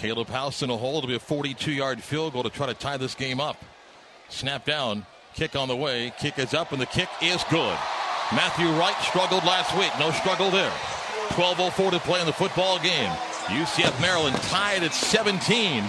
Caleb House in a hole. It'll be a 42 yard field goal to try to tie this game up. Snap down. Kick on the way. Kick is up, and the kick is good. Matthew Wright struggled last week. No struggle there. 12.04 to play in the football game. UCF Maryland tied at 17.